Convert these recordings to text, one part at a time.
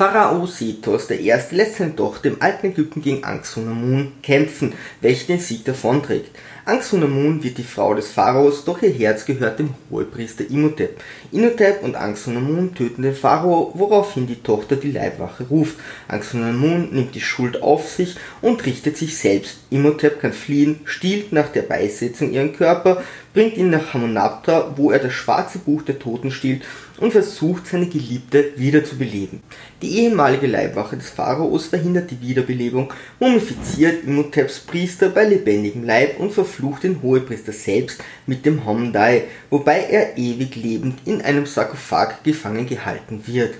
Pharao Sethos Erste lässt seine Tochter im alten Ägypten gegen Anxunamun kämpfen, welche den Sieg davonträgt. Anxunamun wird die Frau des Pharaos, doch ihr Herz gehört dem Hohepriester Imhotep. Imhotep und Anxunamun töten den Pharao, woraufhin die Tochter die Leibwache ruft. Anxunamun nimmt die Schuld auf sich und richtet sich selbst. Imhotep kann fliehen, stiehlt nach der Beisetzung ihren Körper, bringt ihn nach Hamunaptra, wo er das schwarze Buch der Toten stiehlt und versucht, seine Geliebte wiederzubeleben. Die ehemalige Leibwache des Pharaos verhindert die Wiederbelebung, mumifiziert Imhoteps Priester bei lebendigem Leib und verflucht den Hohepriester selbst mit dem Homdai, wobei er ewig lebend in einem Sarkophag gefangen gehalten wird.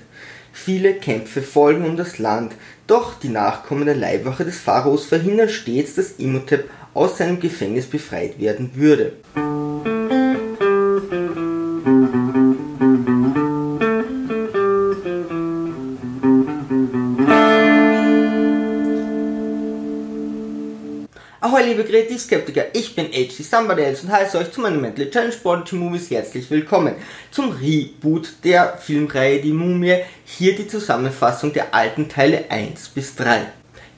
Viele Kämpfe folgen um das Land, doch die Nachkommen der Leibwache des Pharaos verhindern stets, dass Imhotep aus seinem Gefängnis befreit werden würde. Ahoi liebe Kreativskeptiker, ich bin HC Somebody Else und heiße euch zu meinem Mentally Challenge Body Movies herzlich willkommen. Zum Reboot der Filmreihe Die Mumie, hier die Zusammenfassung der alten Teile 1 bis 3.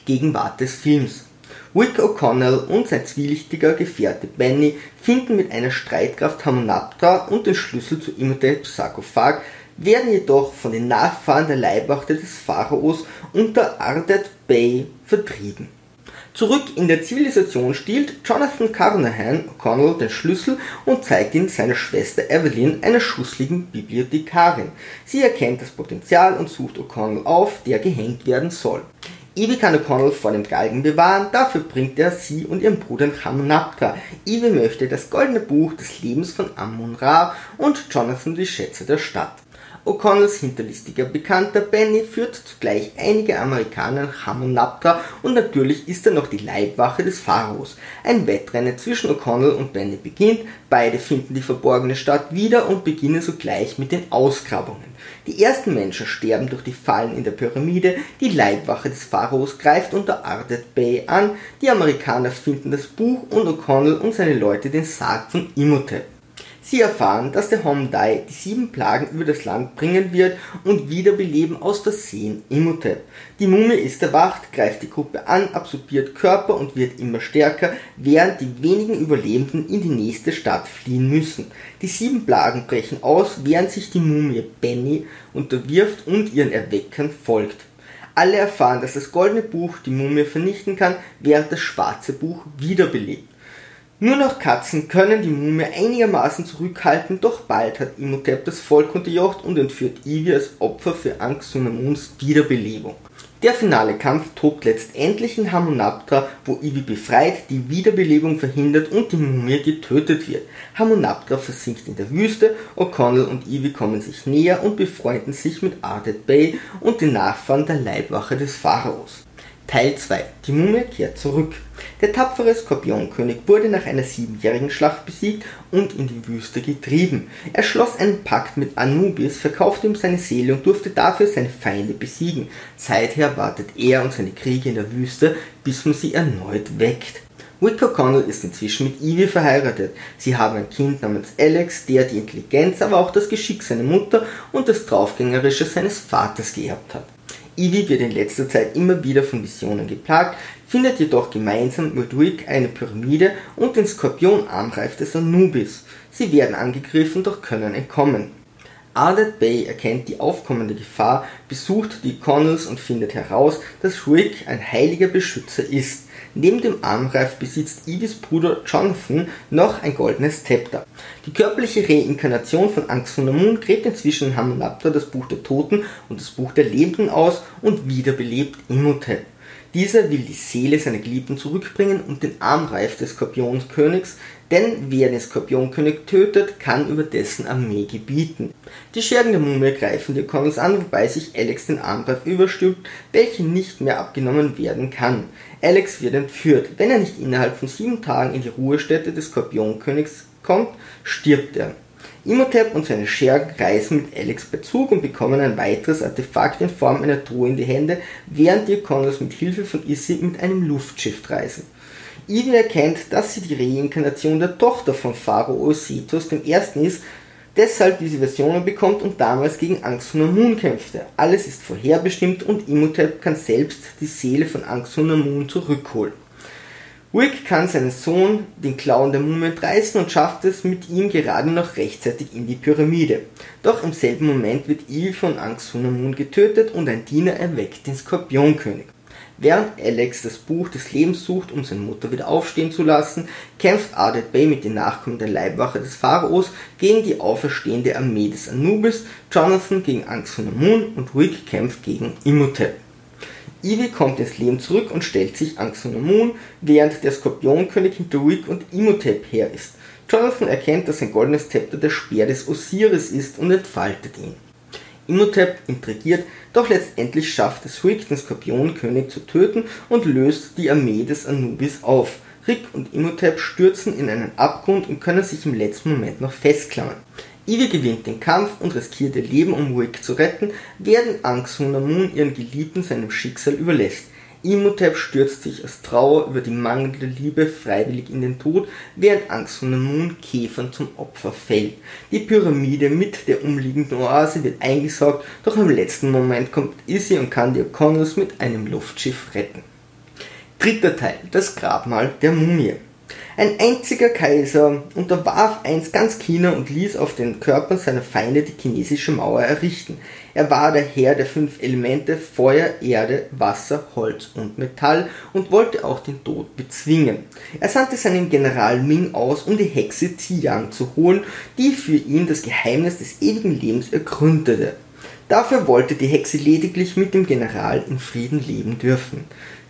Gegenwart des Films. Wick O'Connell und sein zwielichtiger Gefährte Benny finden mit einer Streitkraft Hamunaptra und den Schlüssel zu Imhoteps Sarkophag, werden jedoch von den Nachfahren der Leibwache des Pharaos unter Ardet Bay vertrieben. Zurück in der Zivilisation stiehlt Jonathan Carnahan O'Connell den Schlüssel und zeigt ihn seiner Schwester Evelyn, einer schussligen Bibliothekarin. Sie erkennt das Potenzial und sucht O'Connell auf, der gehängt werden soll. Ivy kann O'Connell vor dem Galgen bewahren, dafür bringt er sie und ihren Bruder nach Hamunaptra. Ivy möchte das goldene Buch des Lebens von Amun-Ra und Jonathan die Schätze der Stadt. O'Connells hinterlistiger Bekannter Benny führt zugleich einige Amerikaner nach Hamunaptra und natürlich ist er noch die Leibwache des Pharaos. Ein Wettrennen zwischen O'Connell und Benny beginnt, beide finden die verborgene Stadt wieder und beginnen sogleich mit den Ausgrabungen. Die ersten Menschen sterben durch die Fallen in der Pyramide, die Leibwache des Pharaos greift unter Ardet Bay an, die Amerikaner finden das Buch und O'Connell und seine Leute den Sarg von Imhotep. Sie erfahren, dass der Homdai die sieben Plagen über das Land bringen wird und wiederbeleben aus Versehen Imhotep. Die Mumie ist erwacht, greift die Gruppe an, absorbiert Körper und wird immer stärker, während die wenigen Überlebenden in die nächste Stadt fliehen müssen. Die sieben Plagen brechen aus, während sich die Mumie Benny unterwirft und ihren Erweckern folgt. Alle erfahren, dass das goldene Buch die Mumie vernichten kann, während das schwarze Buch wiederbelebt. Nur noch Katzen können die Mumie einigermaßen zurückhalten, doch bald hat Imhotep das Volk unterjocht und entführt Ivy als Opfer für Anxunamuns Wiederbelebung. Der finale Kampf tobt letztendlich in Hamunaptra, wo Ivy befreit, die Wiederbelebung verhindert und die Mumie getötet wird. Hamunaptra versinkt in der Wüste, O'Connell und Ivy kommen sich näher und befreunden sich mit Ardet Bay und den Nachfahren der Leibwache des Pharaos. Teil 2 Die Mumie kehrt zurück. Der tapfere Skorpionkönig wurde nach einer siebenjährigen Schlacht besiegt und in die Wüste getrieben. Er schloss einen Pakt mit Anubis, verkaufte ihm seine Seele und durfte dafür seine Feinde besiegen. Seither wartet er und seine Kriege in der Wüste, bis man sie erneut weckt. Wick O'Connell ist inzwischen mit Evie verheiratet. Sie haben ein Kind namens Alex, der die Intelligenz, aber auch das Geschick seiner Mutter und das Draufgängerische seines Vaters geerbt hat. Ivy wird in letzter Zeit immer wieder von Visionen geplagt, findet jedoch gemeinsam mit Rick eine Pyramide und den Skorpionarmreif des Anubis. Sie werden angegriffen, doch können entkommen. Ardet Bay erkennt die aufkommende Gefahr, besucht die Connells und findet heraus, dass Rick ein heiliger Beschützer ist. Neben dem Armreif besitzt Ivis Bruder Jonathan noch ein goldenes Zepter. Die körperliche Reinkarnation von Anxunamun gräbt inzwischen in Hamunaptra das Buch der Toten und das Buch der Lebenden aus und wiederbelebt Imhotep. Dieser will die Seele seiner Geliebten zurückbringen und den Armreif des Skorpionskönigs, denn wer den Skorpionkönig tötet, kann über dessen Armee gebieten. Die Schergen der Mumie greifen die Connors an, wobei sich Alex den Armreif überstülpt, welcher nicht mehr abgenommen werden kann. Alex wird entführt. Wenn er nicht innerhalb von sieben Tagen in die Ruhestätte des Skorpionkönigs kommt, stirbt er. Imhotep und seine Schergen reisen mit Alex bei Zug und bekommen ein weiteres Artefakt in Form einer Truhe in die Hände, während die Connors mit Hilfe von Issy mit einem Luftschiff reisen. Ivy erkennt, dass sie die Reinkarnation der Tochter von Pharao Osethos I. ist, deshalb diese Versionen bekommt und damals gegen Moon kämpfte. Alles ist vorherbestimmt und Imhotep kann selbst die Seele von Moon zurückholen. Rick kann seinen Sohn den Klauen der Mumie entreißen und schafft es mit ihm gerade noch rechtzeitig in die Pyramide. Doch im selben Moment wird Eve von Moon getötet und ein Diener erweckt den Skorpionkönig. Während Alex das Buch des Lebens sucht, um seine Mutter wieder aufstehen zu lassen, kämpft Ardet Bay mit den Nachkommen der Leibwache des Pharaos gegen die auferstehende Armee des Anubis, Jonathan gegen Anxunamun und Rick kämpft gegen Imhotep. Ivy kommt ins Leben zurück und stellt sich Anxunamun, während der Skorpionkönig hinter Rick und Imhotep her ist. Jonathan erkennt, dass sein goldenes Zepter der Speer des Osiris ist und entfaltet ihn. Imhotep intrigiert, doch letztendlich schafft es Rick, den Skorpionkönig zu töten und löst die Armee des Anubis auf. Rick und Imhotep stürzen in einen Abgrund und können sich im letzten Moment noch festklammern. Ivy gewinnt den Kampf und riskiert ihr Leben, um Rick zu retten, während Anxunamun ihren Geliebten seinem Schicksal überlässt. Imhotep stürzt sich aus Trauer über die mangelnde Liebe freiwillig in den Tod, während Anxunamun Käfern zum Opfer fällt. Die Pyramide mit der umliegenden Oase wird eingesaugt, doch im letzten Moment kommt Izzy und kann O'Connors mit einem Luftschiff retten. Dritter Teil, das Grabmal der Mumie. Ein einziger Kaiser unterwarf einst ganz China und ließ auf den Körpern seiner Feinde die chinesische Mauer errichten. Er war der Herr der fünf Elemente Feuer, Erde, Wasser, Holz und Metall und wollte auch den Tod bezwingen. Er sandte seinen General Ming aus, um die Hexe Yang zu holen, die für ihn das Geheimnis des ewigen Lebens ergründete. Dafür wollte die Hexe lediglich mit dem General in Frieden leben dürfen.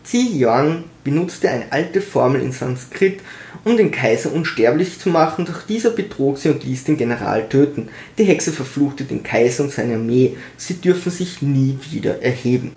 Xi Yuan benutzte eine alte Formel in Sanskrit, um den Kaiser unsterblich zu machen, doch dieser betrog sie und ließ den General töten. Die Hexe verfluchte den Kaiser und seine Armee, sie dürfen sich nie wieder erheben.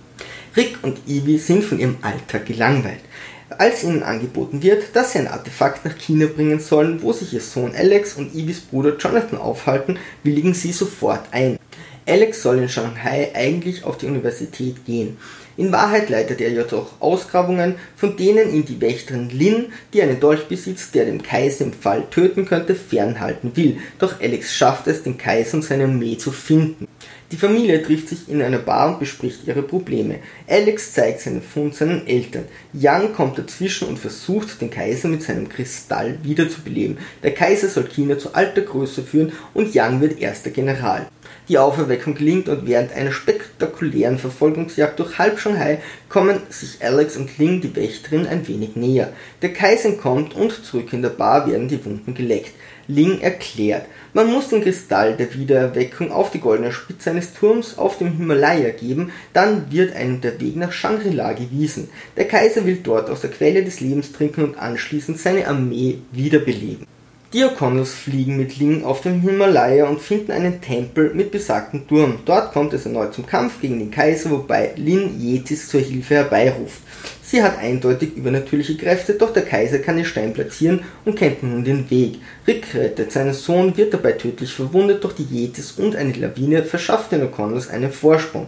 Rick und Ivy sind von ihrem Alltag gelangweilt. Als ihnen angeboten wird, dass sie ein Artefakt nach China bringen sollen, wo sich ihr Sohn Alex und Ivys Bruder Jonathan aufhalten, willigen sie sofort ein. Alex soll in Shanghai eigentlich auf die Universität gehen. In Wahrheit leitet er jedoch Ausgrabungen, von denen ihn die Wächterin Lin, die einen Dolch besitzt, der den Kaiser im Fall töten könnte, fernhalten will. Doch Alex schafft es, den Kaiser und seine Armee zu finden. Die Familie trifft sich in einer Bar und bespricht ihre Probleme. Alex zeigt seinen Fund seinen Eltern. Yang kommt dazwischen und versucht, den Kaiser mit seinem Kristall wiederzubeleben. Der Kaiser soll China zu alter Größe führen und Yang wird erster General. Die Auferweckung gelingt und während einer spektakulären Verfolgungsjagd durch halb Shanghai kommen sich Alex und Ling, die Wächterin, ein wenig näher. Der Kaiser kommt und zurück in der Bar werden die Wunden geleckt. Ling erklärt, man muss den Kristall der Wiedererweckung auf die goldene Spitze eines Turms auf dem Himalaya geben, dann wird einem der Weg nach Shangri-La gewiesen. Der Kaiser will dort aus der Quelle des Lebens trinken und anschließend seine Armee wiederbeleben. Die O'Connells fliegen mit Ling auf dem Himalaya und finden einen Tempel mit besagtem Turm. Dort kommt es erneut zum Kampf gegen den Kaiser, wobei Lin Yetis zur Hilfe herbeiruft. Sie hat eindeutig übernatürliche Kräfte, doch der Kaiser kann den Stein platzieren und kennt nun den Weg. Rick rettet seinen Sohn, wird dabei tödlich verwundet, doch die Yetis und eine Lawine verschafft den O'Connells einen Vorsprung.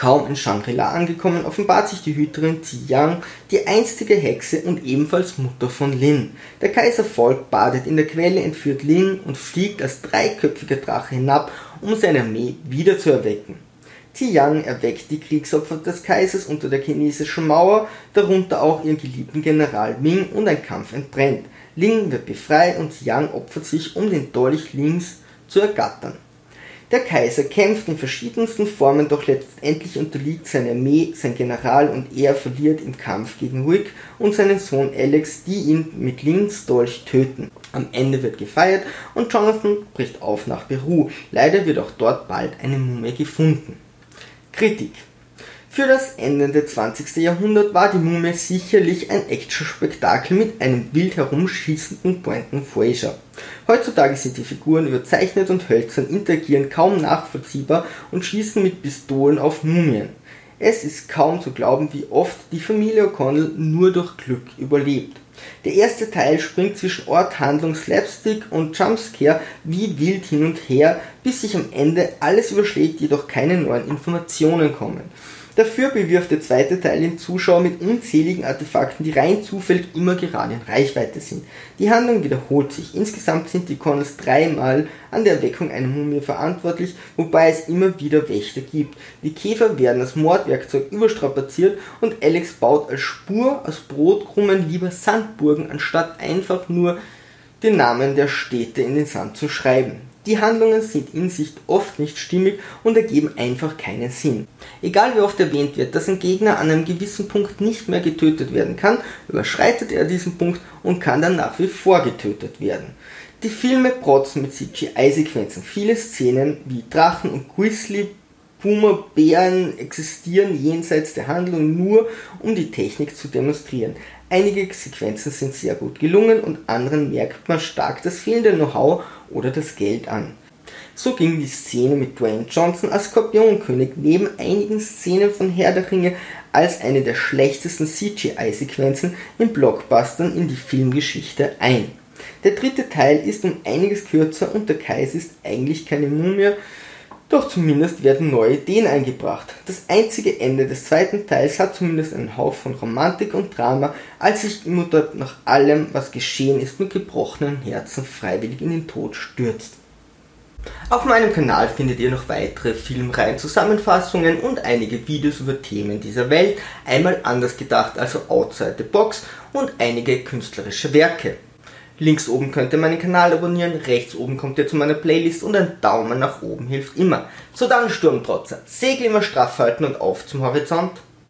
Kaum in Shangri-La angekommen, offenbart sich die Hüterin Yang, die einstige Hexe und ebenfalls Mutter von Lin. Der Kaiser folgt, badet in der Quelle, entführt Lin und fliegt als dreiköpfiger Drache hinab, um seine Armee wieder zu erwecken. Yang erweckt die Kriegsopfer des Kaisers unter der chinesischen Mauer, darunter auch ihren geliebten General Ming und ein Kampf entbrennt. Ling wird befreit und Yang opfert sich, um den Dolch Lings zu ergattern. Der Kaiser kämpft in verschiedensten Formen, doch letztendlich unterliegt seine Armee, sein General und er verliert im Kampf gegen Rick und seinen Sohn Alex, die ihn mit Lins Dolch töten. Am Ende wird gefeiert und Jonathan bricht auf nach Peru. Leider wird auch dort bald eine Mumie gefunden. Kritik für das endende 20. Jahrhundert war die Mumie sicherlich ein Actionspektakel mit einem wild herumschießenden Pointen Fraser. Heutzutage sind die Figuren überzeichnet und hölzern, interagieren kaum nachvollziehbar und schießen mit Pistolen auf Mumien. Es ist kaum zu glauben, wie oft die Familie O'Connell nur durch Glück überlebt. Der erste Teil springt zwischen Ort, Handlung, Slapstick und Jumpscare wie wild hin und her, bis sich am Ende alles überschlägt, jedoch keine neuen Informationen kommen. Dafür bewirft der zweite Teil den Zuschauer mit unzähligen Artefakten, die rein zufällig immer gerade in Reichweite sind. Die Handlung wiederholt sich. Insgesamt sind die Connors dreimal an der Erweckung einer Mumie verantwortlich, wobei es immer wieder Wächter gibt. Die Käfer werden als Mordwerkzeug überstrapaziert und Alex baut als Spur aus Brotkrumen lieber Sandburgen, anstatt einfach nur den Namen der Städte in den Sand zu schreiben. Die Handlungen sind in sich oft nicht stimmig und ergeben einfach keinen Sinn. Egal wie oft erwähnt wird, dass ein Gegner an einem gewissen Punkt nicht mehr getötet werden kann, überschreitet er diesen Punkt und kann dann nach wie vor getötet werden. Die Filme protzen mit CGI-Sequenzen. Viele Szenen wie Drachen und Grizzly Boomer Bären existieren jenseits der Handlung nur, um die Technik zu demonstrieren. Einige Sequenzen sind sehr gut gelungen und anderen merkt man stark das fehlende Know-how oder das Geld an. So ging die Szene mit Dwayne Johnson als Skorpionkönig neben einigen Szenen von Herr der Ringe als eine der schlechtesten CGI-Sequenzen in Blockbustern in die Filmgeschichte ein. Der dritte Teil ist um einiges kürzer und der Kaiser ist eigentlich keine Mumie, doch zumindest werden neue Ideen eingebracht. Das einzige Ende des zweiten Teils hat zumindest einen Hauch von Romantik und Drama, als sich die Mutter nach allem, was geschehen ist, mit gebrochenen Herzen freiwillig in den Tod stürzt. Auf meinem Kanal findet ihr noch weitere Filmreihen, Zusammenfassungen und einige Videos über Themen dieser Welt, einmal anders gedacht, also outside the box und einige künstlerische Werke. Links oben könnt ihr meinen Kanal abonnieren, rechts oben kommt ihr zu meiner Playlist und ein Daumen nach oben hilft immer. So dann Sturmtrotzer, Segel immer straff halten und auf zum Horizont.